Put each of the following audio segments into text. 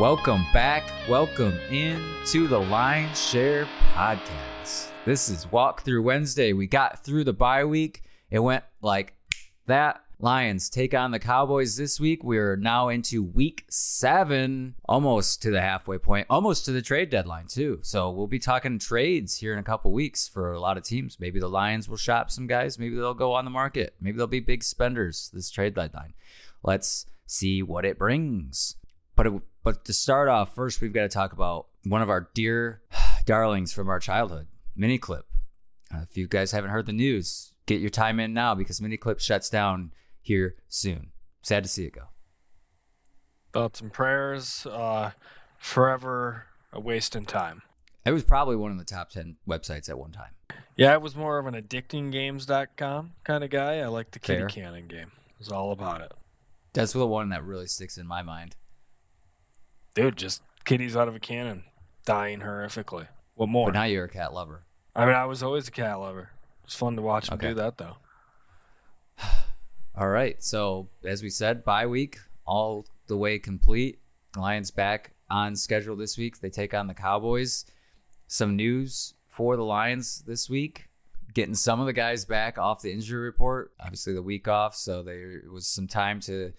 Welcome back. Welcome into the Lions Share Podcast. This is Walk Through Wednesday. We got through the bye week. It went like that. Lions take on the Cowboys this week. We're now into week seven, almost to the halfway point, almost to the trade deadline, too. So we'll be talking trades here in a couple weeks for a lot of teams. Maybe the Lions will shop some guys. Maybe they'll go on the market. Maybe they'll be big spenders this trade deadline. Let's see what it brings. But it, but to start off, first we've got to talk about one of our dear darlings from our childhood, Miniclip. Uh, if you guys haven't heard the news, get your time in now because Miniclip shuts down here soon. Sad to see it go. Thoughts and prayers. Uh, forever a waste in time. It was probably one of the top 10 websites at one time. Yeah, I was more of an addictinggames.com kind of guy. I like the kitty Fair. cannon game. It was all about it. That's the one that really sticks in my mind. Dude, just kitties out of a cannon dying horrifically. What more? But now you're a cat lover. I mean, I was always a cat lover. It's fun to watch him Okay. do that, though. All right. So, as we said, bye week all the way complete. Lions back on schedule this week. They take on the Cowboys. Some news for the Lions this week. Getting some of the guys back off the injury report. Obviously, the week off, so there was some time to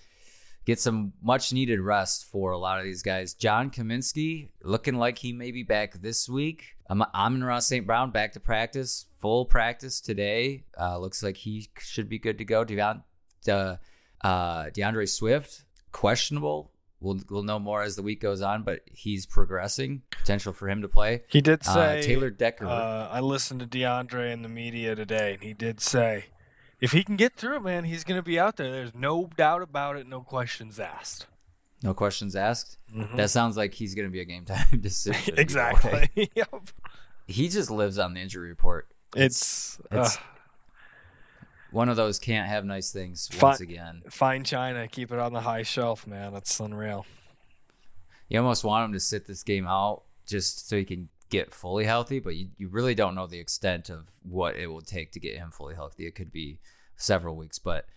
get some much needed rest for a lot of these guys. John Kaminsky looking like he may be back this week. Am- Amon-Ra St. Brown back to practice, full practice today. Uh, looks like he should be good to go. Devon, uh, uh, DeAndre Swift, questionable. We'll, we'll know more as the week goes on, but he's progressing. Potential for him to play. He did Uh, say. Taylor Decker. Uh, I listened to DeAndre in the media today, and he did say, if he can get through it, man, he's going to be out there. There's no doubt about it. No questions asked. no questions asked. Mhm. That sounds like he's going to be a game time decision. exactly. yep. He just lives on the injury report. It's, It's- uh, One of those can't have nice things Fi- once again. fine china. Keep it on the high shelf, man. That's unreal. You almost want him to sit this game out just so he can get fully healthy, but you, you really don't know the extent of what it will take to get him fully healthy. It could be several weeks, but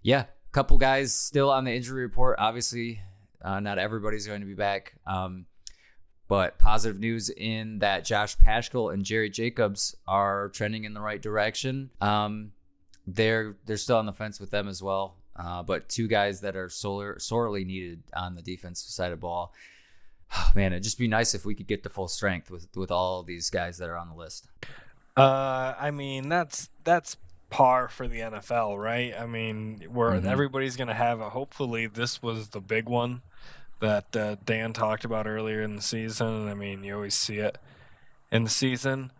yeah, a couple guys still on the injury report. Obviously, uh, not everybody's going to be back. Um, but positive news in that Josh Paschal and Jerry Jacobs are trending in the right direction. Um, they're they're still on the fence with them as well. Uh, but two guys that are sorely needed on the defensive side of the ball. Man, it'd just be nice if we could get to full strength with with all these guys that are on the list. Uh, I mean, that's that's par for the NFL, right? I mean, where Mhm. everybody's going to have a. Hopefully, this was the big one that uh, Dan talked about earlier in the season. I mean, you always see it in the season.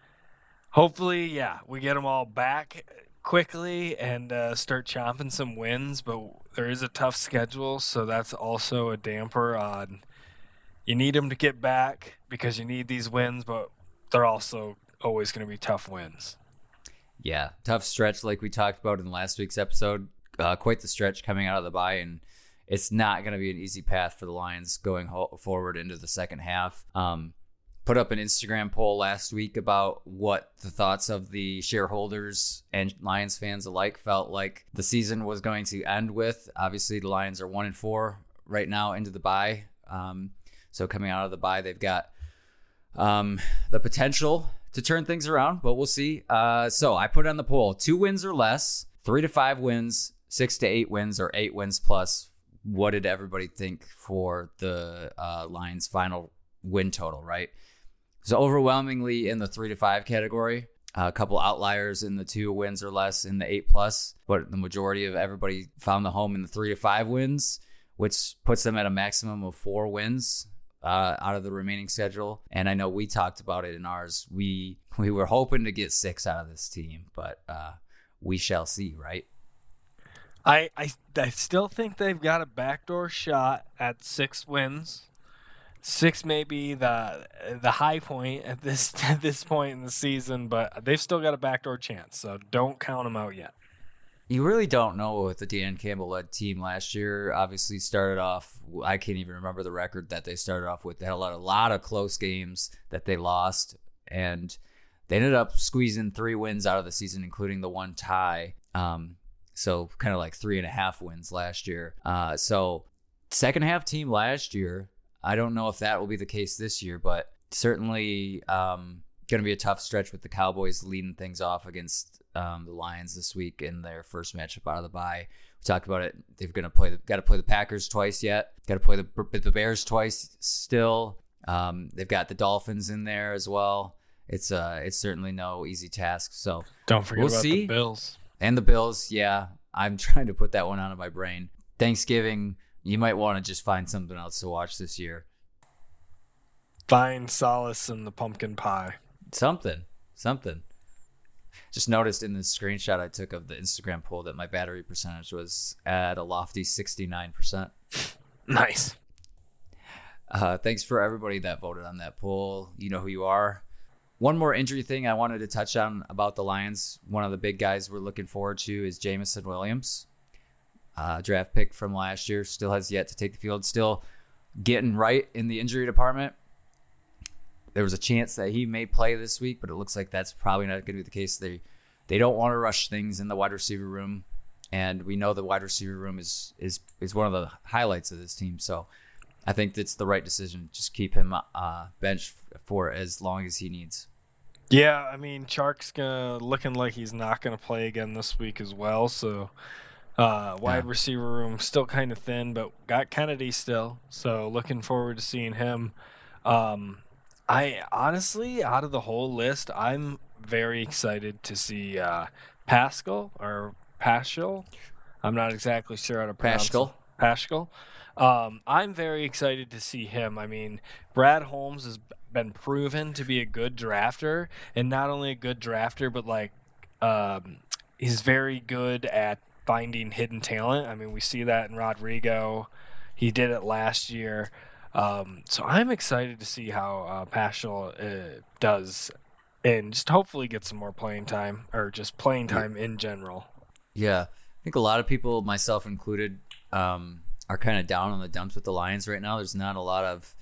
Hopefully, yeah, we get them all back quickly and uh, start chomping some wins. But there is a tough schedule, so that's also a damper on. You need them to get back because you need these wins, but they're also always going to be tough wins. Yeah, tough stretch like we talked about in last week's episode. Uh, quite the stretch coming out of the bye, and it's not going to be an easy path for the Lions going ho- forward into the second half. Um, put up an Instagram poll last week about what the thoughts of the shareholders and Lions fans alike felt like the season was going to end with. Obviously, the Lions are one and four right now into the bye. Um, so coming out of the bye, they've got um, the potential to turn things around, but we'll see. Uh, so I put on the poll two wins or less, three to five wins, six to eight wins, or eight wins plus. What did everybody think for the uh, Lions' final win total, right? So overwhelmingly in the three to five category. a couple outliers in the two wins or less in the eight plus, but the majority of everybody found the home in the three to five wins, which puts them at a maximum of four wins uh, out of the remaining schedule. And I know we talked about it in ours. We we were hoping to get six out of this team, but uh, we shall see, right? I, I I still think they've got a backdoor shot at six wins. Six may be the the high point at this at this point in the season, but they've still got a backdoor chance. So don't count them out yet. You really don't know with the Dan Campbell led team last year. Obviously, started off. I can't even remember the record that they started off with. They had a lot, a lot of close games that they lost, and they ended up squeezing three wins out of the season, including the one tie. Um, so kind of like three and a half wins last year. Uh, so second half team last year. I don't know if that will be the case this year, but certainly um, going to be a tough stretch with the Cowboys leading things off against um, the Lions this week in their first matchup out of the bye. We talked about it. They're going to play. The, got to play the Packers twice yet. Got to play the the Bears twice still. Um, they've got the Dolphins in there as well. It's uh, it's certainly no easy task. So don't forget we'll about see. the Bills and the Bills. Yeah, I'm trying to put that one out of my brain. Thanksgiving, you might want to just find something else to watch this year. Find solace in the pumpkin pie. Something, something. Just noticed in the screenshot I took of the Instagram poll that my battery percentage was at a lofty 69%. Nice. Uh, thanks for everybody that voted on that poll. You know who you are. One more injury thing I wanted to touch on about the Lions. One of the big guys we're looking forward to is Jameson Williams, uh, draft pick from last year. Still has yet to take the field. Still getting right in the injury department. There was a chance that he may play this week, but it looks like that's probably not going to be the case. They they don't want to rush things in the wide receiver room, and we know the wide receiver room is is is one of the highlights of this team. So I think it's the right decision. Just keep him uh, benched for as long as he needs. Yeah, I mean, Chark's gonna looking like he's not gonna play again this week as well. So, uh, wide Yeah. receiver room still kind of thin, but got Kennedy still. So, looking forward to seeing him. Um, I honestly, out of the whole list, I'm very excited to see uh, Pascal or Paschal. I'm not exactly sure how to pronounce Paschal. it. Paschal. Um, I'm very excited to see him. I mean, Brad Holmes has been proven to be a good drafter, and not only a good drafter, but like um, he's very good at finding hidden talent. I mean, we see that in Rodrigo. He did it last year. Um, so I'm excited to see how uh, Paschal uh, does, and just hopefully get some more playing time or just playing time in general. Yeah, I think a lot of people, myself included, um, are kind of down on the dumps with the Lions right now. There's not a lot of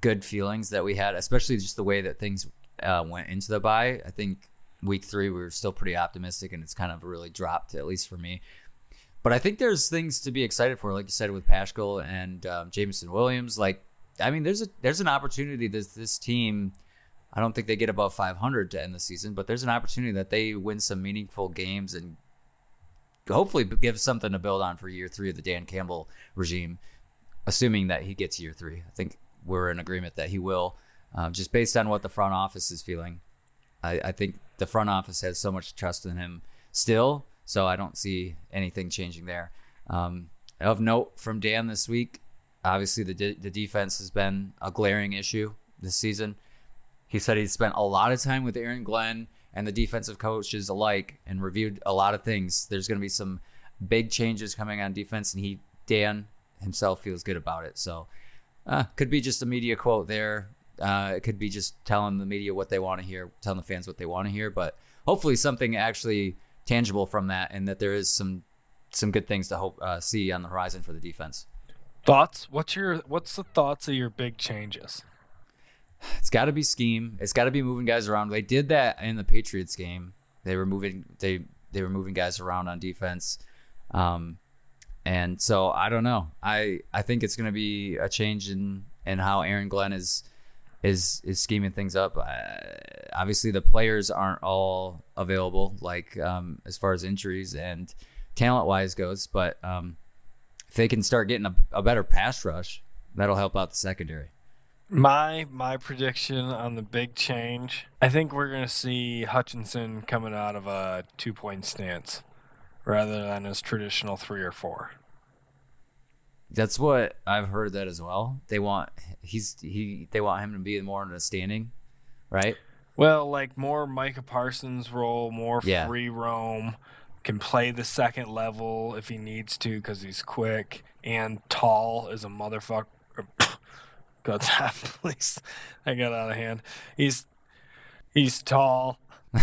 good feelings that we had, especially just the way that things uh, went into the bye. I think week three we were still pretty optimistic, and it's kind of really dropped, at least for me. But I think there's things to be excited for, like you said with Pascal and um, Jameson Williams. Like, I mean, there's a there's an opportunity. that this team, I don't think they get above 500 to end the season, but there's an opportunity that they win some meaningful games and hopefully give something to build on for year three of the Dan Campbell regime, assuming that he gets year three. I think we're in agreement that he will, um, just based on what the front office is feeling. I, I think the front office has so much trust in him still, so I don't see anything changing there. Um, of note from Dan this week, obviously the de- the defense has been a glaring issue this season. He said he spent a lot of time with Aaron Glenn and the defensive coaches alike and reviewed a lot of things. There's going to be some big changes coming on defense, and he Dan himself feels good about it. So uh, could be just a media quote there. Uh, it could be just telling the media what they want to hear, telling the fans what they want to hear. But hopefully something actually tangible from that, and that there is some some good things to hope uh, see on the horizon for the defense. Thoughts? What's your What's the thoughts of your big changes? It's got to be scheme. It's got to be moving guys around. They did that in the Patriots game. They were moving they they were moving guys around on defense. Um, and so I don't know. I I think it's going to be a change in in how Aaron Glenn is is is scheming things up. Uh, obviously, the players aren't all available, like um, as far as injuries and talent wise goes. But um, if they can start getting a, a better pass rush, that'll help out the secondary. My my prediction on the big change, I think we're gonna see Hutchinson coming out of a two point stance rather than his traditional three or four. That's what I've heard that as well. They want he's he they want him to be more in a standing, right? Well, like more Micah Parsons role, more Yeah. free roam, can play the second level if he needs to because he's quick and tall as a motherfucker. That, please. I got out of hand. He's he's tall.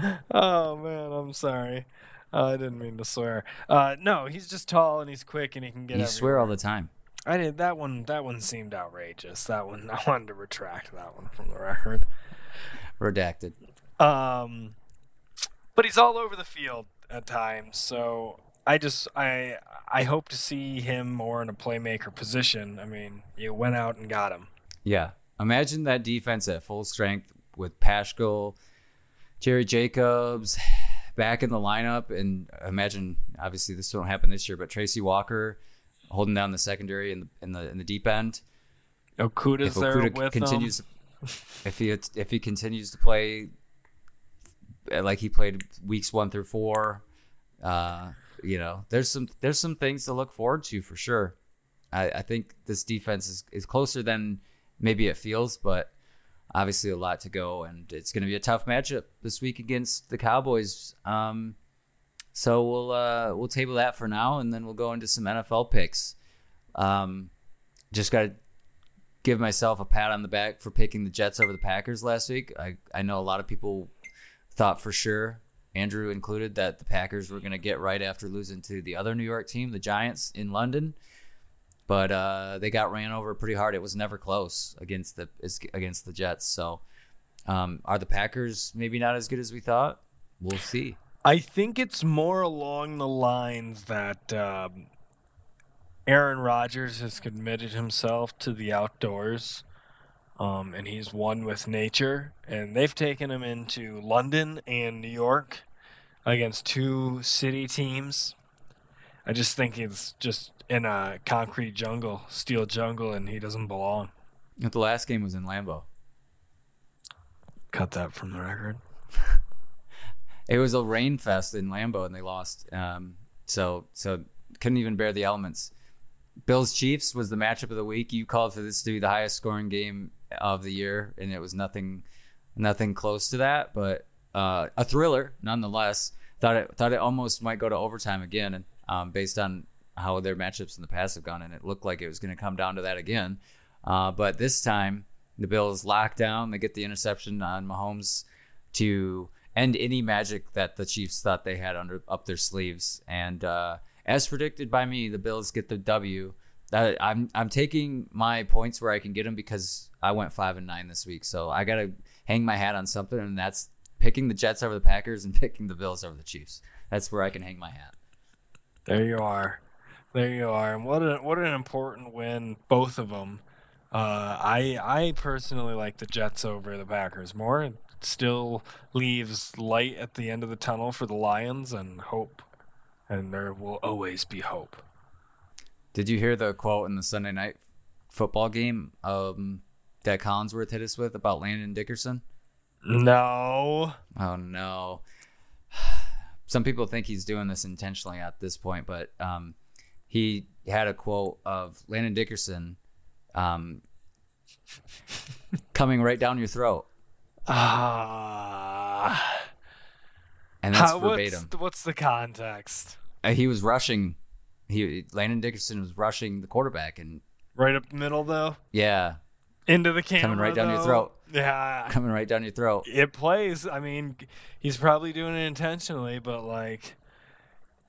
oh man, I'm sorry. Uh, I didn't mean to swear. Uh, no, he's just tall and he's quick and he can get. you swear all the time. I did that one. That one seemed outrageous. That one. I wanted to retract that one from the record. Redacted. Um, but he's all over the field at times. So I just I I hope to see him more in a playmaker position. I mean, you went out and got him. Yeah. Imagine that defense at full strength with Paschal, Jerry Jacobs back in the lineup, and imagine obviously this won't happen this year, but Tracy Walker holding down the secondary in the in the in the deep end. Okudah's if there with continues, them. if he if he continues to play uh, like he played weeks one through four, uh, you know, there's some there's some things to look forward to for sure. I, I think this defense is, is closer than maybe it feels, but obviously a lot to go, and it's going to be a tough matchup this week against the Cowboys. Um, so we'll uh, we'll table that for now, and then we'll go into some NFL picks. Um, just got to give myself a pat on the back for picking the Jets over the Packers last week. I I know a lot of people thought for sure, Andrew included, that the Packers were going to get right after losing to the other New York team, the Giants in London. But uh, they got ran over pretty hard. It was never close against the against the Jets. So, um, are the Packers maybe not as good as we thought? We'll see. I think it's more along the lines that um, Aaron Rodgers has committed himself to the outdoors, um, and he's one with nature. And they've taken him into London and New York against two city teams. I just think he's just in a concrete jungle, steel jungle, and he doesn't belong. The last game was in Lambeau. Cut that from the record. It was a rain fest in Lambeau, and they lost. Um, so so couldn't even bear the elements. Bills Chiefs was the matchup of the week. You called for this to be the highest scoring game of the year, and it was nothing nothing close to that, but uh, a thriller nonetheless. Thought it thought it almost might go to overtime again, and um, based on how their matchups in the past have gone, and it looked like it was going to come down to that again. Uh, but this time, the Bills lock down. They get the interception on Mahomes to end any magic that the Chiefs thought they had under up their sleeves. And uh, as predicted by me, the Bills get the W. That I'm I'm taking my points where I can get them because I went five and nine this week. So I got to hang my hat on something, and that's picking the Jets over the Packers and picking the Bills over the Chiefs. That's where I can hang my hat. There you are. There you are. And what a, what an important win, both of them. Uh, I I personally like the Jets over the Packers more. It still leaves light at the end of the tunnel for the Lions and hope, and there will always be hope. Did you hear the quote in the Sunday night football game um, that Collinsworth hit us with about Landon Dickerson? No. Oh no. Some people think he's doing this intentionally at this point, but um, he had a quote of Landon Dickerson um, coming right down your throat. Ah. and that's How- verbatim. What's, what's the context? Uh, he was rushing. He Landon Dickerson was rushing the quarterback, and Right up the middle, though. yeah, Into the camera. Coming right down your throat. Yeah. coming right down your throat. It plays. I mean, he's probably doing it intentionally, but like,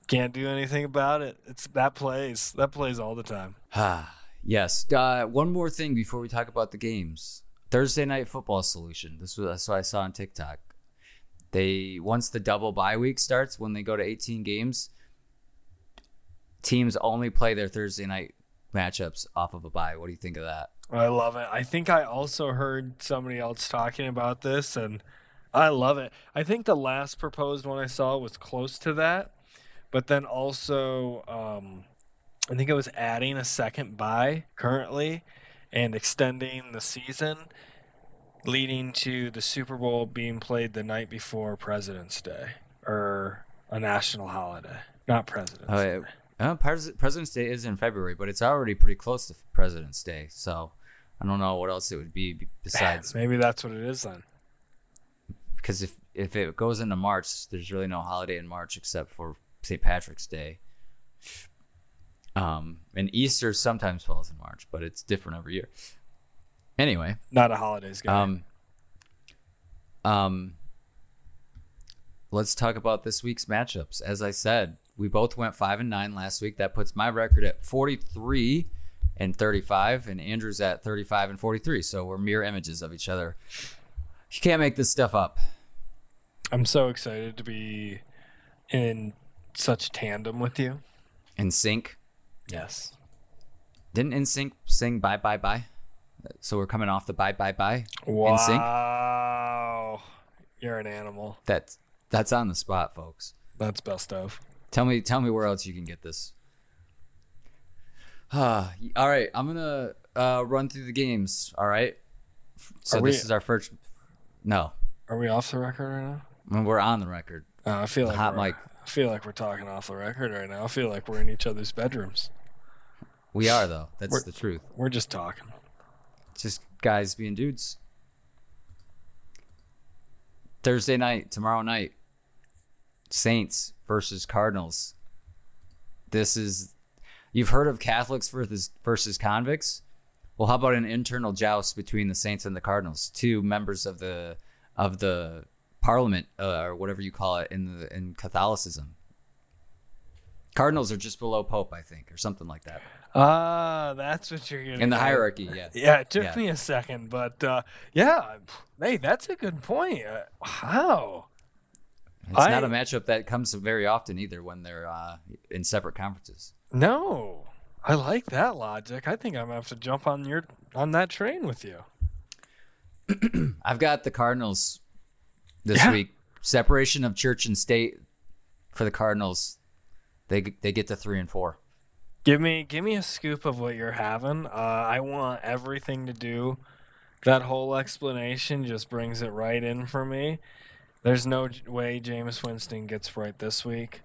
can't do anything about it. It's that plays. That plays all the time. Ah, yes. Uh, one more thing before we talk about the games. Thursday night football solution. This was that's what I saw on TikTok. They once the double bye week starts, when they go to 18 games, teams only play their Thursday night matchups off of a bye. What do you think of that? I love it. I think I also heard somebody else talking about this, and I love it. I think the last proposed one I saw was close to that, but then also, um, I think it was adding a second bye currently and extending the season, leading to the Super Bowl being played the night before President's Day or a national holiday, not President's Oh, Day. yeah. Uh, President's Day is in February, but it's already pretty close to President's Day. So I don't know what else it would be be- besides Maybe that's what it is then. because if if it goes into March, there's really no holiday in March except for St. Patrick's Day. Um, and Easter sometimes falls in March, but it's different every year. Anyway, Not a holidays guy. um, um, let's talk about this week's matchups. As I said, we both went five and nine last week. That puts my record at forty three and thirty five, and Andrew's at thirty five and forty three. So we're mirror images of each other. You can't make this stuff up. I'm so excited to be in such tandem with you. In sync. Yes. Didn't NSYNC sing bye bye bye? So we're coming off the bye bye bye. Wow. You're an animal. That's that's on the spot, folks. That's best of. Tell me tell me where else you can get this. Uh, all right, I'm gonna uh, run through the games. All right. So Are this is our first. No, Are we off the record right now? I mean, we're on the record. Uh, I feel like hot we're- mic. I feel like we're talking off the record right now. I feel like we're in each other's bedrooms. We are though. That's We're- the truth. We're just talking. Just guys being dudes. Thursday night, tomorrow night. Saints versus Cardinals. This is you've heard of Catholics versus versus convicts? Well, how about an internal joust between the Saints and the Cardinals, two members of the of the parliament uh, or whatever you call it in the in Catholicism. Cardinals are just below Pope, I think, or something like that. Ah, that's what you're getting In the hierarchy, yeah. Yeah, it took Yeah. me a second, but uh, yeah, hey, that's a good point. Uh, wow. It's not a matchup that comes very often either when they're uh, in separate conferences. No, I like that logic. I think I'm gonna have to jump on your on that train with you. I've got the Cardinals this Yeah. week. Separation of church and state for the Cardinals. They they get to three and four. Give me give me a scoop of what you're having. Uh, I want everything to do. That whole explanation just brings it right in for me. There's no way Jameis Winston gets right this week,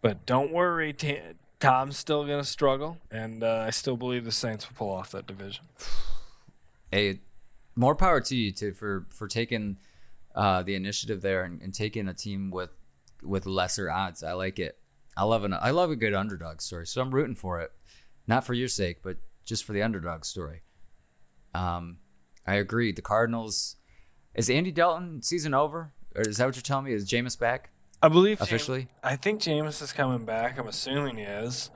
but don't worry, T- Tom's still gonna struggle, and uh, I still believe the Saints will pull off that division. Hey, more power to you too for for taking uh, the initiative there and, and taking a team with with lesser odds. I like it. I love an I love a good underdog story, so I'm rooting for it. Not for your sake, but just for the underdog story. Um, I agree. The Cardinals. Is Andy Dalton season over? Or is that what you're telling me? Is Jameis back I believe officially? I think Jameis is coming back. I'm assuming he is.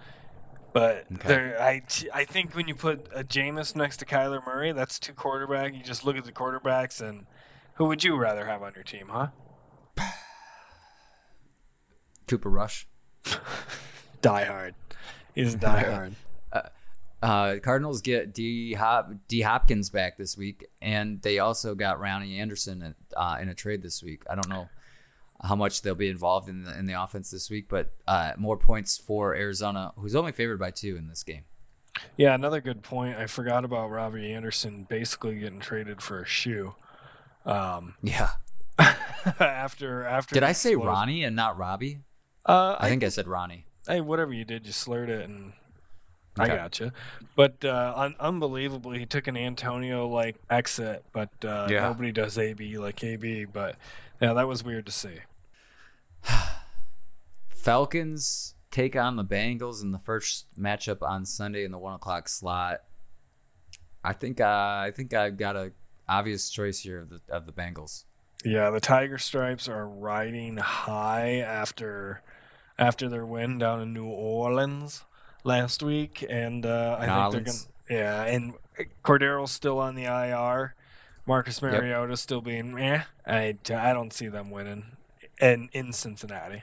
But Okay. there, I, I think when you put a Jameis next to Kyler Murray, that's two quarterback. You just look at the quarterbacks, and who would you rather have on your team, huh? Cooper Rush. Die hard. He's die hard. Uh, Cardinals get D Hop D Hopkins back this week, and they also got Ronnie Anderson in, uh, in a trade this week. I don't know how much they'll be involved in the in the offense this week, but uh, more points for Arizona, who's only favored by two in this game. Yeah, another good point. I forgot about Robbie Anderson basically getting traded for a shoe. Um, Yeah. after after. Did I say explosion. Ronnie and not Robbie? Uh, I think I said Ronnie. hey, whatever you did, you slurred it, and I Okay. gotcha. But uh, un- unbelievably, he took an Antonio like exit, but uh, Yeah. nobody does AB like AB. But yeah, that was weird to see. Falcons take on the Bengals in the first matchup on Sunday in the one o'clock slot. I think uh, I think I've got a obvious choice here of the of the Bengals. Yeah, the Tiger Stripes are riding high after after their win down in New Orleans last week, and uh, I think they're gonna. Yeah, and Cordero's still on the IR. Marcus Mariota still being eh. I, I don't see them winning, and in Cincinnati.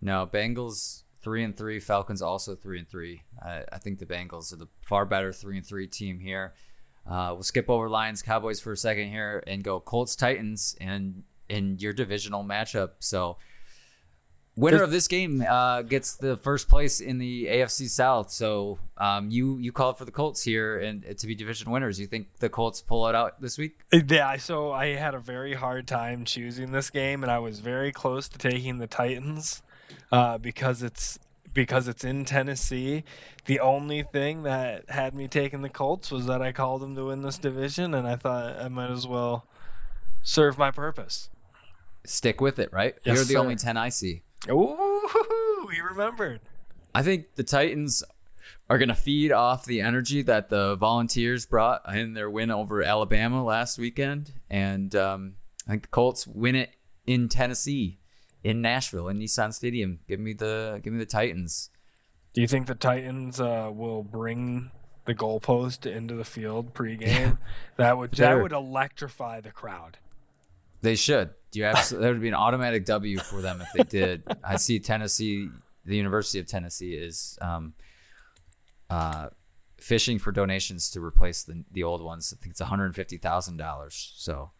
No, Bengals three and three. Falcons also three and three. I, I think the Bengals are the far better three and three team here. Uh, we'll skip over Lions Cowboys for a second here and go Colts Titans and in your divisional matchup. So winner of this game uh, gets the first place in the AFC South. So um, you you called for the Colts here and to be division winners. You think the Colts pull it out this week? Yeah, so I had a very hard time choosing this game, and I was very close to taking the Titans uh, because it's because it's in Tennessee. The only thing that had me taking the Colts was that I called them to win this division, and I thought I might as well serve my purpose. Stick with it, right? Yes, You're the sir. only ten I see. Ooh, he remembered. I think the Titans are going to feed off the energy that the Volunteers brought in their win over Alabama last weekend, and um, I think the Colts win it in Tennessee, in Nashville, in Nissan Stadium. Give me the give me the Titans. Do you think the Titans uh, will bring the goalpost into the field pregame? that would that would electrify the crowd. They should You absolutely, there would be an automatic W for them if they did. I see Tennessee, the University of Tennessee is um, uh, fishing for donations to replace the the old ones. I think it's one hundred fifty thousand dollars. So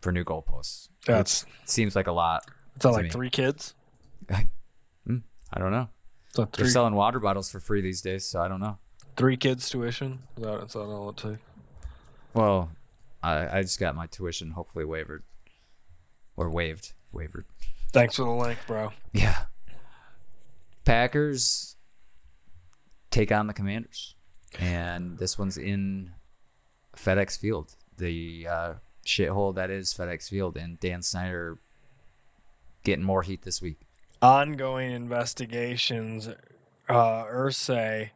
for new goalposts, That's it seems like a lot. It's like me. three kids? I don't know. So They're selling water bottles for free these days, so I don't know. three kids tuition. That, is that all it takes? Well, I, I just got my tuition hopefully wavered or waived, wavered. Thanks for the link, bro. Yeah. Packers take on the Commanders, and this one's in FedEx Field, the uh, shithole that is FedEx Field, and Dan Snyder getting more heat this week. ongoing investigations. Uh, Irsay,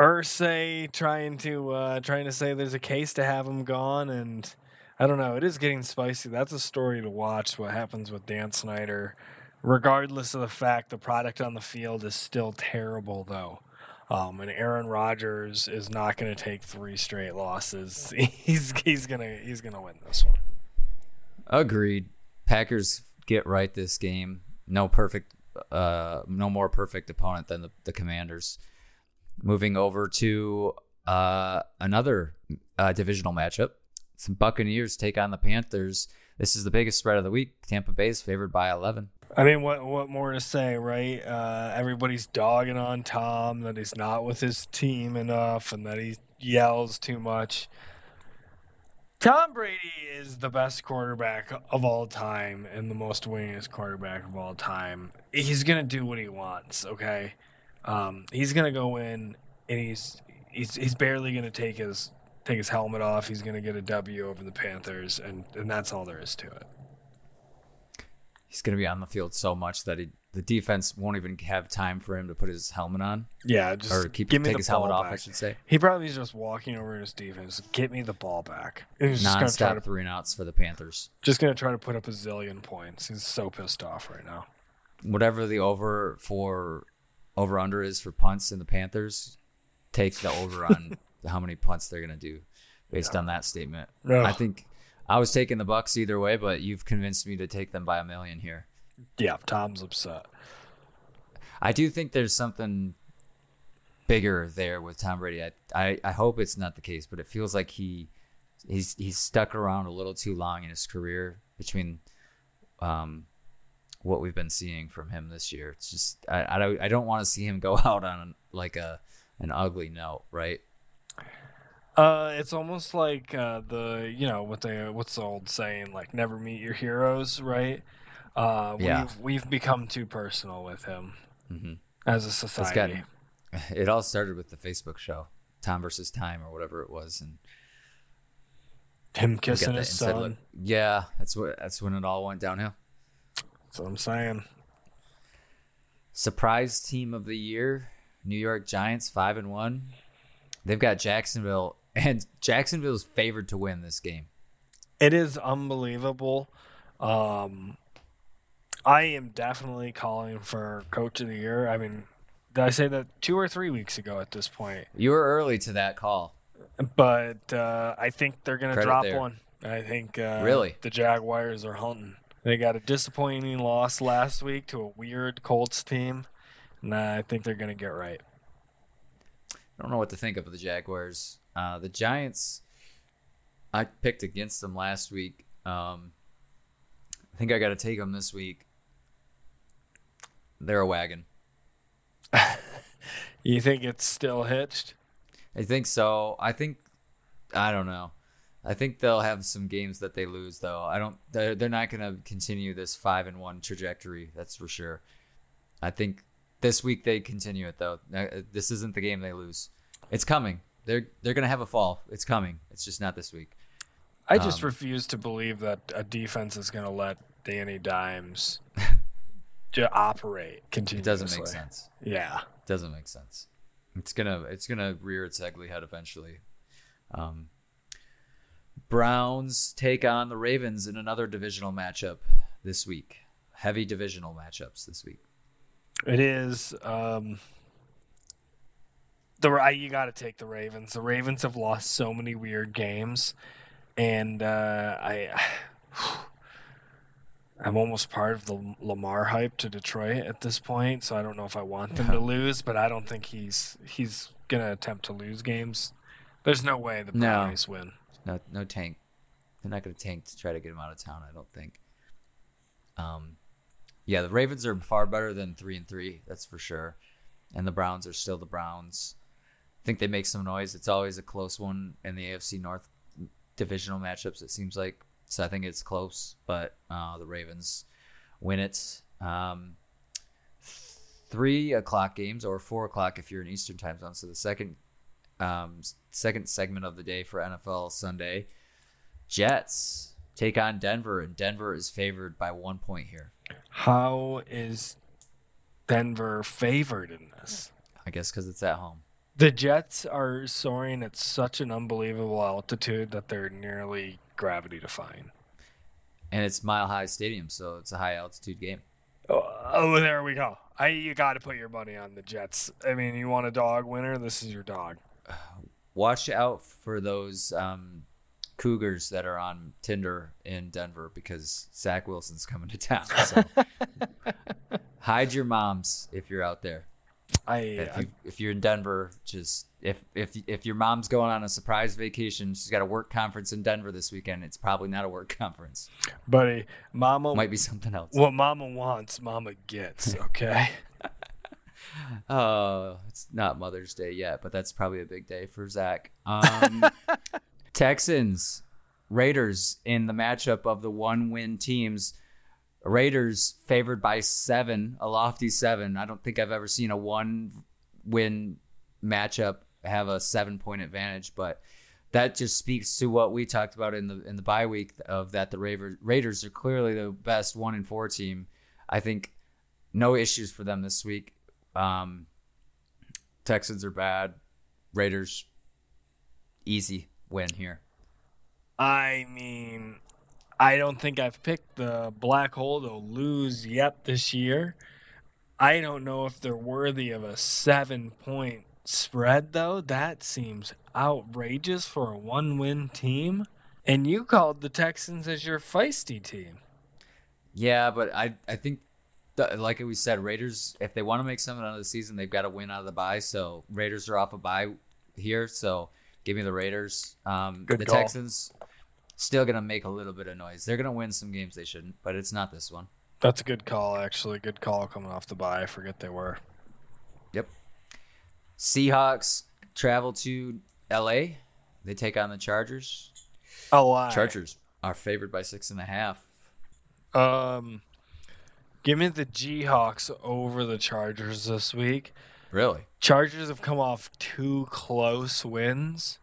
Irsay trying to uh, trying to say there's a case to have him gone, and I don't know. It is getting spicy. That's a story to watch. What happens with Dan Snyder, regardless of the fact the product on the field is still terrible, though. Um, and Aaron Rodgers is not going to take three straight losses. He's he's gonna he's gonna win this one. Agreed. Packers get right this game. No perfect, uh, no more perfect opponent than the, the Commanders. Moving over to uh, another uh, divisional matchup. Some Buccaneers take on the Panthers. This is the biggest spread of the week. Tampa Bay is favored by 11. I mean, what what more to say, right? Uh, everybody's dogging on Tom that he's not with his team enough and that he yells too much. Tom Brady is the best quarterback of all time and the most winningest quarterback of all time. He's gonna do what he wants, okay? Um, he's gonna go in and he's he's he's barely gonna take his take his helmet off. He's gonna get a W over the Panthers, and and that's all there is to it. He's going to be on the field so much that he, the defense won't even have time for him to put his helmet on Yeah, just or keep give me take the his helmet ball off. I should say. He probably is just walking over to his defense. Get me the ball back. And he's just gonna try Non-stop to three and outs for the Panthers. just gonna try to put up a zillion points. He's so pissed off right now. whatever the over for over under is for punts in the Panthers, take the over on how many punts they're gonna do based on that statement. I think I was taking the Bucks either way, but you've convinced me to take them by a million here. Yeah, Tom's upset. I do think there's something bigger there with Tom Brady. I, I, I hope it's not the case, but it feels like he he's he's stuck around a little too long in his career between um what we've been seeing from him this year. It's just I I don't I don't want to see him go out on like a an ugly note, right? Uh, it's almost like uh, the you know what they what's the old saying like never meet your heroes, right? Uh, Yeah. we've we've become too personal with him Mhm. as a society. gotten it all started with the Facebook show, Tom versus Time or whatever it was, and Him got kissing his son. look. Yeah, that's what that's when it all went downhill. That's what I'm saying. Surprise team of the year, New York Giants, five and one. They've got Jacksonville, and Jacksonville's favored to win this game. It is unbelievable. Um, I am definitely calling for coach of the year. I mean, did I say that two or three weeks ago at this point? You were early to that call. But uh, I think they're going to drop there. one. I think uh, Really? the Jaguars are hunting. They got a disappointing loss last week to a weird Colts team. And I think they're going to get right. I don't know what to think of the Jaguars. Uh, the Giants, I picked against them last week. Um, I think I got to take them this week. They're a wagon. You think it's still hitched? I think so. I think I don't know. I think they'll have some games that they lose though. I don't. They're, they're not going to continue this five and one trajectory. That's for sure. I think this week they continue it though. Uh, This isn't the game they lose. It's coming. They're they're going to have a fall. It's coming. It's just not this week. I just Um, refuse to believe that a defense is going to let Danny Dimes to operate continuously. It doesn't make sense. Yeah. It doesn't make sense. It's gonna it's gonna rear its ugly head eventually. Um, Browns take on the Ravens in another divisional matchup this week. Heavy divisional matchups this week. It is. Um, the you got to take the Ravens. The Ravens have lost so many weird games, and uh, I I'm almost part of the Lamar hype to Detroit at this point, so I don't know if I want them to lose, but I don't think he's he's gonna attempt to lose games. There's no way the No. Win. No, no tank. They're not going to tank to try to get him out of town. I don't think. Um, yeah, the Ravens are far better than three and three. That's for sure. And the Browns are still the Browns. I think they make some noise. It's always a close one in the AFC North divisional matchups. It seems like so. I think it's close, but uh, the Ravens win it. Um, three o'clock games or four o'clock if you're in Eastern time zone. So the second um, second segment of the day for NFL Sunday. Jets take on Denver, and Denver is favored by one point here. How is Denver favored in this? I guess because it's at home. The Jets are soaring at such an unbelievable altitude that they're nearly gravity defying. And it's Mile High Stadium, so it's a high altitude game. Oh, oh, there we go. I you got to put your money on the Jets. I mean, you want a dog winner? This is your dog. Watch out for those um, cougars that are on Tinder in Denver because Zach Wilson's coming to town. So hide your moms if you're out there. I, If, you, if you're in Denver, just if if if your mom's going on a surprise vacation, she's got a work conference in Denver this weekend. It's probably not a work conference. buddy, Mama. Might be something else. what Mama wants, Mama gets. Okay. Oh, it's not Mother's Day yet, but that's probably a big day for Zach. Um, Texans, Raiders in the matchup of the one win teams. Raiders favored by seven, a lofty seven. I don't think I've ever seen a one win matchup have a seven point advantage, but that just speaks to what we talked about in the in the bye week of that the Raiders are clearly the best one and four team. I think no issues for them this week. Um, Texans are bad. Raiders easy win here. I mean, I don't think I've picked the black hole to lose yet this year. I don't know if they're worthy of a seven point spread, though. That seems outrageous for a one win team. And you called the Texans as your feisty team. Yeah, but I I think th- like we said, Raiders if they want to make something out of the season, they've got to win out of the bye. So Raiders are off a bye here. So give me the Raiders. Um, Good the call. Texans still gonna make a little bit of noise. They're gonna win some games they shouldn't, but it's not this one. That's a good call, actually. Good call coming off the bye. I forget they were. Yep. Seahawks travel to L.A. They take on the Chargers. A lie. Chargers are favored by six and a half. Um, give me the G Hawks over the Chargers this week. Really? Chargers have come off two close wins,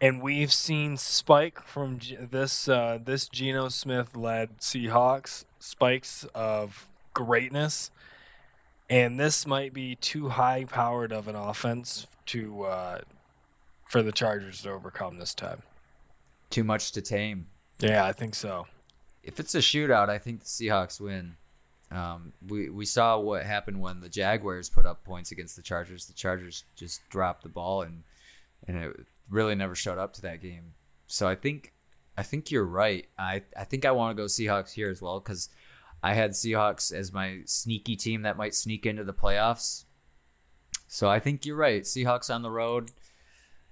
and we've seen spike from G- this uh, this Geno Smith led Seahawks spikes of greatness, and this might be too high powered of an offense to uh, for the Chargers to overcome this time. Too much to tame. Yeah, I think so. If it's a shootout, I think the Seahawks win. Um, we we saw what happened when the Jaguars put up points against the Chargers. The Chargers just dropped the ball and and it really never showed up to that game. So I think I think you're right. I I think I want to go Seahawks here as well because I had Seahawks as my sneaky team that might sneak into the playoffs. So I think you're right. Seahawks on the road,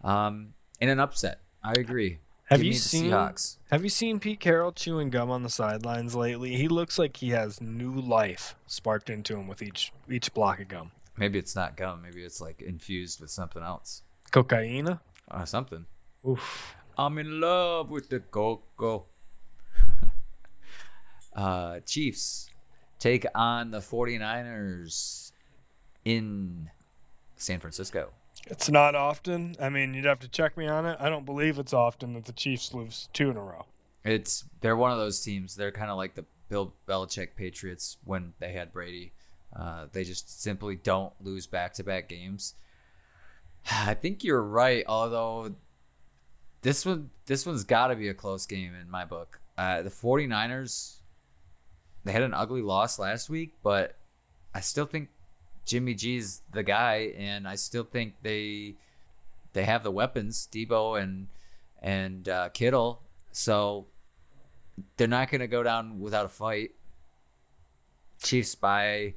um, in an upset. I agree. Have Give you seen Seahawks? Have you seen Pete Carroll chewing gum on the sidelines lately? He looks like he has new life sparked into him with each each block of gum. Maybe it's not gum. Maybe it's like infused with something else. Cocaine. Uh, something. Oof. I'm in love with the cocoa. uh, Chiefs take on the 49ers in San Francisco. It's not often. I mean, you'd have to check me on it. I don't believe it's often that the Chiefs lose two in a row. It's they're one of those teams. They're kind of like the Bill Belichick Patriots when they had Brady. Uh, they just simply don't lose back-to-back games. I think you're right, although this one this one's got to be a close game in my book. Uh, the 49ers they had an ugly loss last week, but I still think Jimmy G's the guy, and I still think they they have the weapons, Deebo and and uh, Kittle. So they're not going to go down without a fight. Chiefs by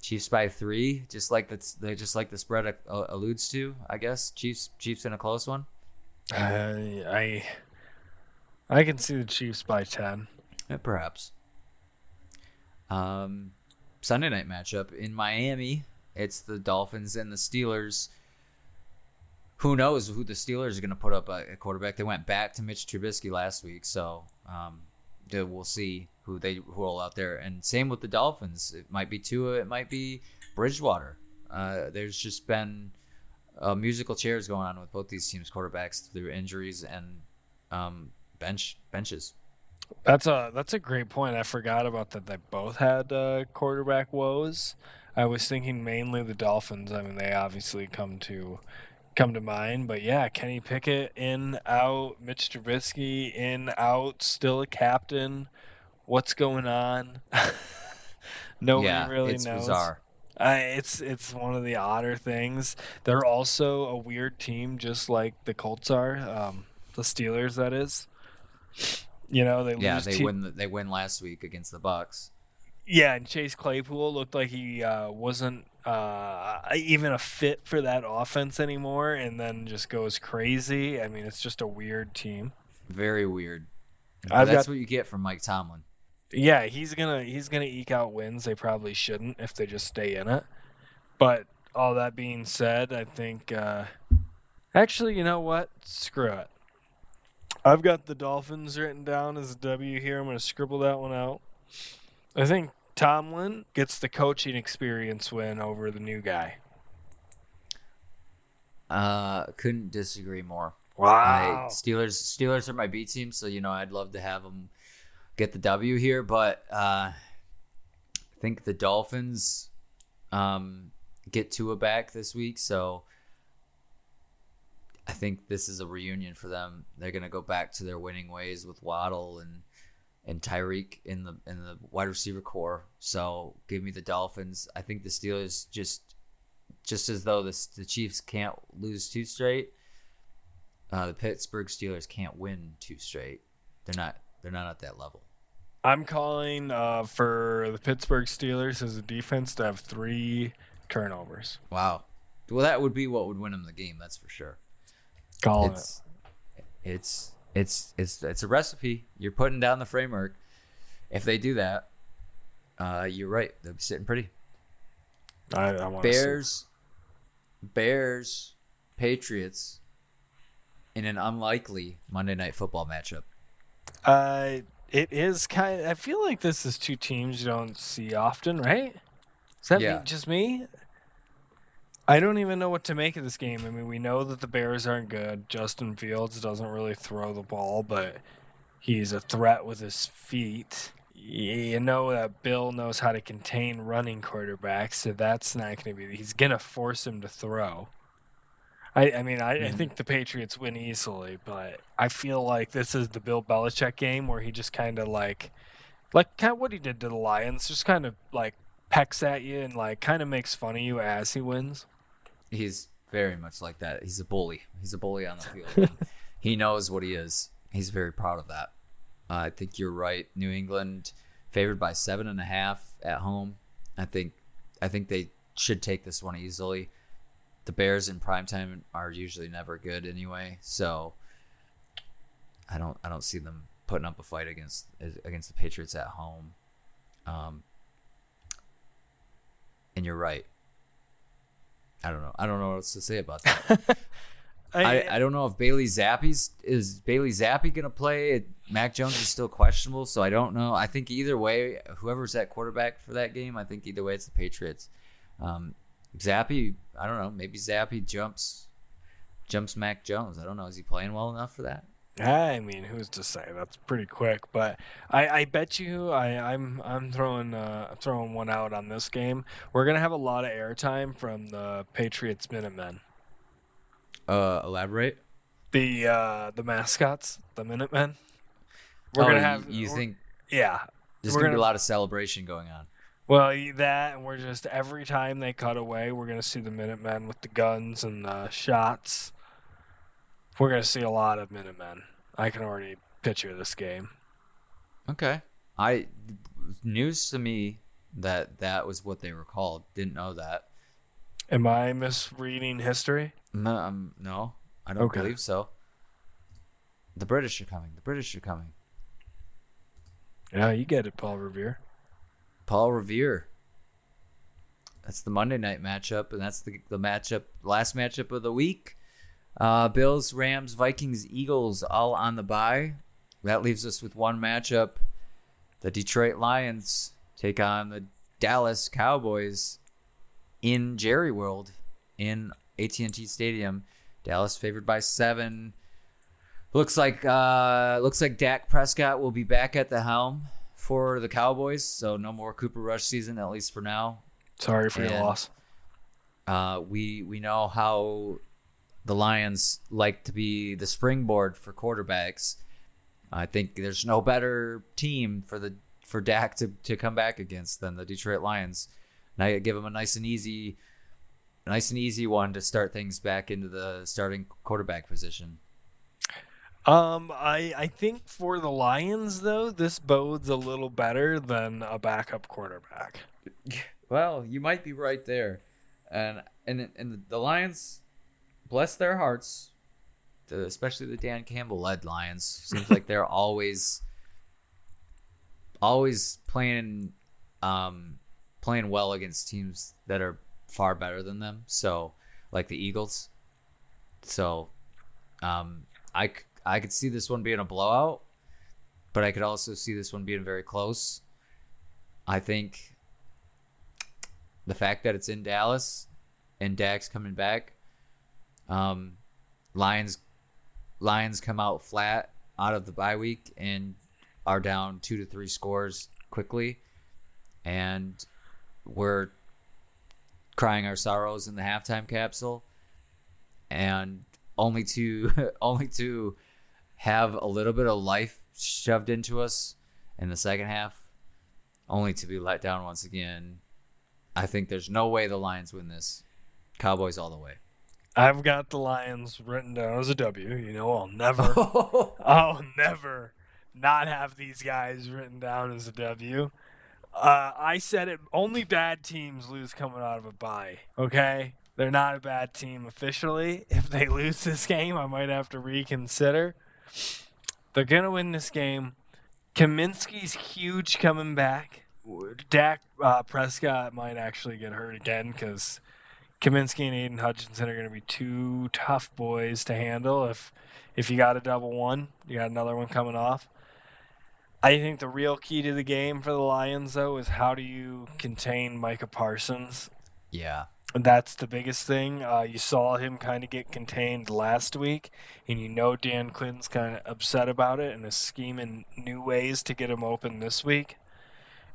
Chiefs by three, just like that's just like the spread uh, alludes to. I guess Chiefs Chiefs in a close one. I I I can see the Chiefs by ten. Yeah, perhaps. Um, Sunday night matchup in Miami. It's the Dolphins and the Steelers. Who knows who the Steelers are going to put up a quarterback? They went back to Mitch Trubisky last week, so um, we'll see who they who roll out there. And same with the Dolphins. It might be Tua. It might be Bridgewater. Uh, there's just been uh, musical chairs going on with both these teams' quarterbacks through injuries and um, bench benches. That's a that's a great point. I forgot about that. They both had uh, quarterback woes. I was thinking mainly the Dolphins. I mean, they obviously come to come to mind, but yeah, Kenny Pickett in out, Mitch Trubisky in out, still a captain. What's going on? Nobody yeah, really it's knows. Bizarre. Uh, it's it's one of the odder things. They're also a weird team, just like the Colts are. Um, the Steelers, that is. You know, they yeah they te- win they win last week against the Bucks. Yeah, and Chase Claypool looked like he uh, wasn't uh, even a fit for that offense anymore, and then just goes crazy. I mean, it's just a weird team. Very weird. that's got, what you get from Mike Tomlin. Yeah, he's gonna he's gonna eke out wins. They probably shouldn't if they just stay in it. But all that being said, I think uh, actually, you know what? Screw it. I've got the Dolphins written down as a W here. I'm going to scribble that one out. I think Tomlin gets the coaching experience win over the new guy. Uh, couldn't disagree more. Wow. I, Steelers Steelers are my B team, so you know I'd love to have them get the W here, but uh, I think the Dolphins um, get Tua back this week, so I think this is a reunion for them. They're gonna go back to their winning ways with Waddle and and Tyreek in the in the wide receiver corps. So give me the Dolphins. I think the Steelers just just as though the the Chiefs can't lose two straight. Uh, the Pittsburgh Steelers can't win two straight. They're not they're not at that level. I'm calling uh, for the Pittsburgh Steelers as a defense to have three turnovers. Wow. Well, that would be what would win them the game. That's for sure. Call it's, it. It's it's it's it's a recipe. You're putting down the framework. If they do that, uh, you're right. They'll be sitting pretty. I, I Bears, see. Bears, Patriots, in an unlikely Monday Night Football matchup. Uh, it is kind. Of, I feel like this is two teams you don't see often, right? Is that yeah. me, just me? I don't even know what to make of this game. I mean, we know that the Bears aren't good. Justin Fields doesn't really throw the ball, but he's a threat with his feet. You know that Bill knows how to contain running quarterbacks, so that's not going to be. He's going to force him to throw. I, I mean, I, I, mm-hmm. think the Patriots win easily, but I feel like this is the Bill Belichick game where he just kind of like, like kind of what he did to the Lions, just kind of like pecks at you and like kind of makes fun of you as he wins. He's very much like that. He's a bully. He's a bully on the field. he knows what he is. He's very proud of that. Uh, I think you're right. New England favored by seven and a half at home. I think I think they should take this one easily. The Bears in primetime are usually never good anyway, so I don't I don't see them putting up a fight against against the Patriots at home. Um, and you're right. I don't know. I don't know what else to say about that. I, I, I don't know if Bailey Zappe's is Bailey Zappe gonna play. Mac Jones is still questionable, so I don't know. I think either way, whoever's at quarterback for that game, I think either way it's the Patriots. Um, Zappe, I don't know. Maybe Zappe jumps jumps Mac Jones. I don't know. Is he playing well enough for that? I mean, who's to say? That's pretty quick, but I, I bet you I, I'm I'm throwing uh, throwing one out on this game. We're gonna have a lot of airtime from the Patriots Minutemen. Uh, elaborate. The uh, the mascots, the Minutemen. We're oh, gonna have. You think? Yeah. There's gonna, gonna be a lot of celebration going on. Well, that and we're just every time they cut away, we're gonna see the Minutemen with the guns and the shots we're going to see a lot of Minutemen. I can already picture this game. Okay. I news to me that that was what they were called. Didn't know that. Am I misreading history? No, um, no I don't Okay. believe so. The British are coming. The British are coming. Yeah, you get it, Paul Revere. Paul Revere. That's the Monday night matchup, and that's the the matchup, last matchup of the week. Uh, Bills, Rams, Vikings, Eagles, all on the bye. That leaves us with one matchup. The Detroit Lions take on the Dallas Cowboys in Jerry World in AT&T Stadium. Dallas favored by seven. Looks like uh, looks like Dak Prescott will be back at the helm for the Cowboys, so no more Cooper Rush season at least for now. Sorry for your loss. Uh, we we know how the Lions like to be the springboard for quarterbacks. I think there's no better team for the for Dak to, to come back against than the Detroit Lions. Now you give him a nice and easy, nice and easy one to start things back into the starting quarterback position. Um, I I think for the Lions though, this bodes a little better than a backup quarterback. Well, you might be right there, and and and the Lions, bless their hearts, the, especially the Dan Campbell led Lions. Seems like they're always, always playing, um, playing well against teams that are far better than them. So, like the Eagles. So, um, I I could see this one being a blowout, but I could also see this one being very close. I think the fact that it's in Dallas and Dak's coming back, um, Lions Lions come out flat out of the bye week and are down two to three scores quickly, and we're crying our sorrows in the halftime capsule, and only to only to have a little bit of life shoved into us in the second half, only to be let down once again. I think there's no way the Lions win this. Cowboys all the way. I've got the Lions written down as a W. You know, I'll never, I'll never not have these guys written down as a W. Uh, I said it. Only bad teams lose coming out of a bye. Okay, they're not a bad team officially. If they lose this game, I might have to reconsider. They're gonna win this game. Kaminsky's huge coming back. Dak uh, Prescott might actually get hurt again because Kaminsky and Aidan Hutchinson are going to be two tough boys to handle. If if you got a double one, you got another one coming off. I think the real key to the game for the Lions, though, is how do you contain Micah Parsons? Yeah. That's the biggest thing. Uh, you saw him kind of get contained last week, and you know Dan Quinn's kind of upset about it and is scheming new ways to get him open this week.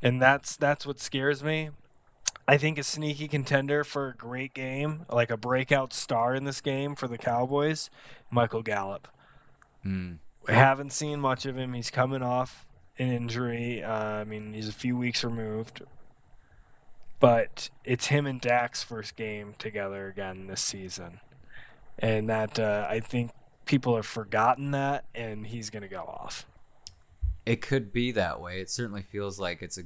And that's that's what scares me. I think a sneaky contender for a great game, like a breakout star in this game for the Cowboys, Michael Gallup. Mm. We haven't seen much of him. He's coming off an injury. Uh, I mean, he's a few weeks removed. But it's him and Dak's first game together again this season. And that, uh, I think people have forgotten that, and he's going to go off. It could be that way. It certainly feels like it's a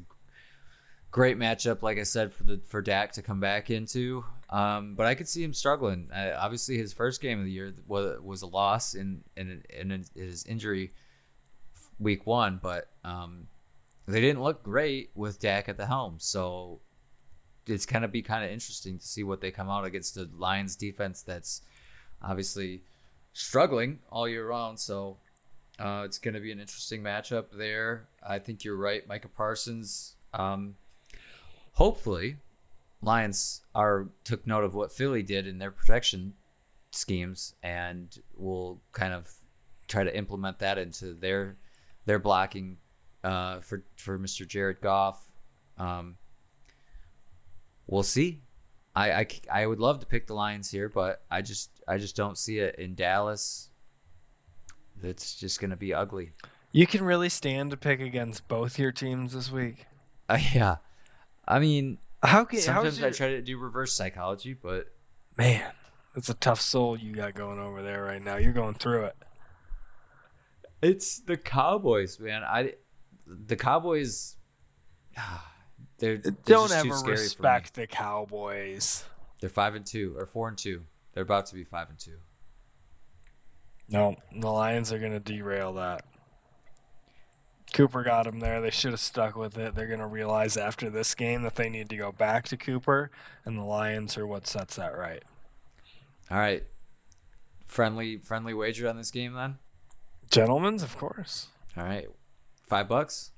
great matchup, like I said, for the for Dak to come back into. Um, but I could see him struggling. Uh, obviously, his first game of the year was was a loss in in, in his injury week one, but um, they didn't look great with Dak at the helm. So it's gonna be kind of interesting to see what they come out against the Lions defense that's obviously struggling all year round. So uh, it's going to be an interesting matchup there. I think you're right, Micah Parsons. Um, hopefully, Lions are took note of what Philly did in their protection schemes and will kind of try to implement that into their their blocking uh, for for Mr. Jared Goff. Um, we'll see. I, I, I would love to pick the Lions here, but I just I just don't see it in Dallas. It's just going to be ugly. You can really stand to pick against both your teams this week. Uh, yeah, I mean, How can sometimes your, I try to do reverse psychology, but man? It's a tough soul you got going over there right now. You're going through it. it's the Cowboys, man. I the Cowboys. They're, they're Don't ever respect the Cowboys. They're five and two or four and two. They're about to be five and two. No, the Lions are going to derail that. Cooper got him there. They should have stuck with it. They're going to realize after this game that they need to go back to Cooper, and the Lions are what sets that right. All right, friendly friendly wager on this game then. Gentlemen's, of course. All right, five bucks.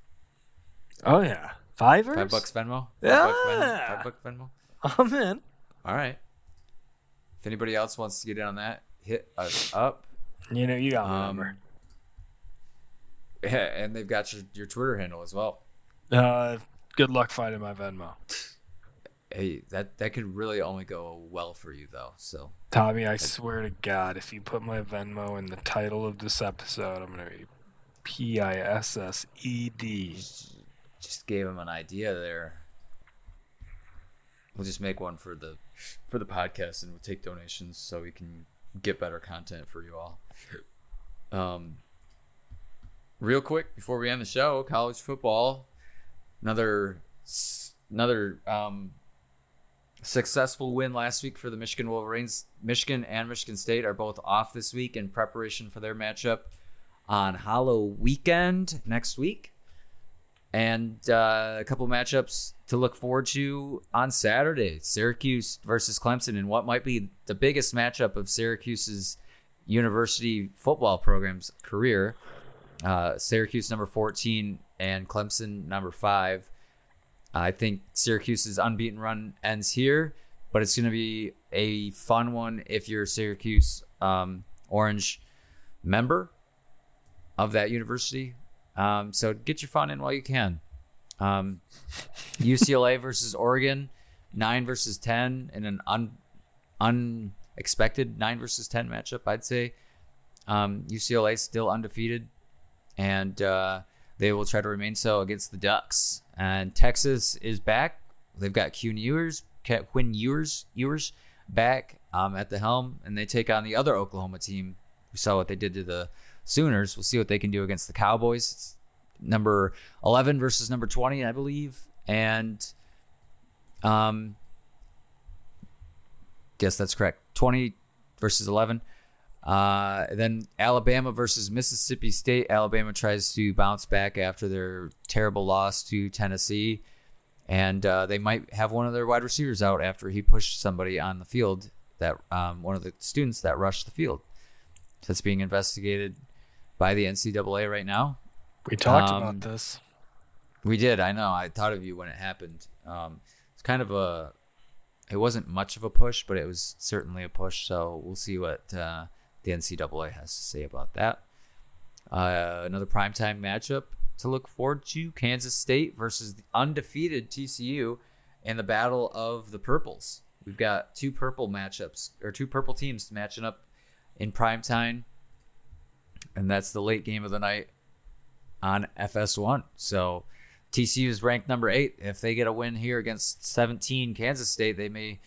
Oh yeah, fivers. Five bucks Venmo. Five buck Venmo. Yeah. Five buck Venmo. I'm in. All right. If anybody else wants to get in on that, hit us up. You know, you got my Um, number. Yeah, and they've got your, your Twitter handle as well. Uh, good luck finding my Venmo, Hey, that that could really only go well for you though. So Tommy. I swear to God, if you put my Venmo in the title of this episode, I'm gonna be P I S S E D. just gave him an idea there. We'll just make one for the for the podcast, and we'll take donations so we can get better content for you all. Um, real quick before we end the show, college football, another another um, successful win last week for the Michigan Wolverines. Michigan and Michigan State are both off this week in preparation for their matchup on Hollow Weekend next week and uh, a couple matchups to look forward to on Saturday. Syracuse versus Clemson, and what might be the biggest matchup of Syracuse's university football program's career. Uh, Syracuse number 14 and Clemson number five. I think Syracuse's unbeaten run ends here, but it's going to be a fun one if you're a Syracuse um, Orange member of that university. Um, so get your fun in while you can. Um, UCLA versus Oregon, nine versus ten in an un, unexpected nine versus ten matchup. I'd say um, UCLA still undefeated, and uh, they will try to remain so against the Ducks. And Texas is back. They've got Quinn Ewers, Quinn Ewers, Ewers back um, at the helm, and they take on the other Oklahoma team. We saw what they did to the Sooners. We'll see what they can do against the Cowboys. It's number 11 versus number 20, I believe. And um guess that's correct. 20 versus 11. Uh, then Alabama versus Mississippi State. Alabama tries to bounce back after their terrible loss to Tennessee. And uh, they might have one of their wide receivers out after he pushed somebody on the field, that um, one of the students that rushed the field. That's being investigated by the NCAA right now. We talked Um, about this. We did. I know. I thought of you when it happened. Um, it's kind of a. It wasn't much of a push, but it was certainly a push. So we'll see what uh, the NCAA has to say about that. Uh, another primetime matchup to look forward to: Kansas State versus the undefeated TCU and the battle of the purples. We've got two purple matchups or two purple teams matching up in primetime, and that's the late game of the night on FS1. So TCU is ranked number eight. If they get a win here against 17 Kansas State, they may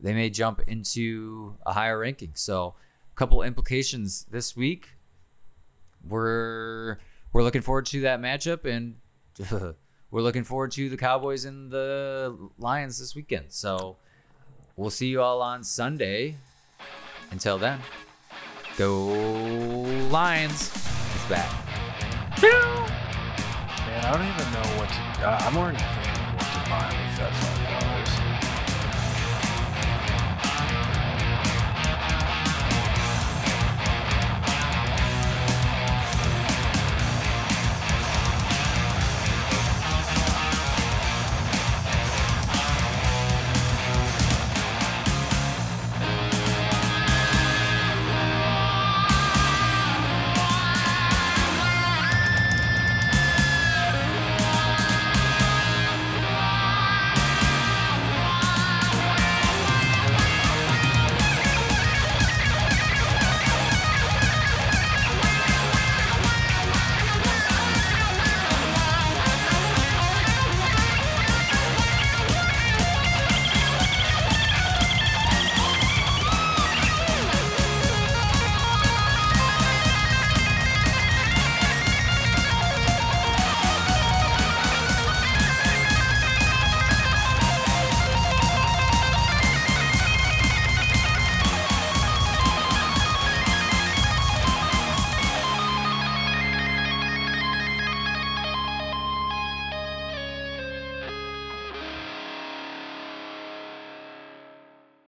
they may jump into a higher ranking. So couple implications this week. We're we're looking forward to that matchup, and we're looking forward to the Cowboys and the Lions this weekend. So we'll see you all on Sunday. Until then, go Lions! It's back. Man, I don't even know what to. Uh, I'm thinking what to buy with that.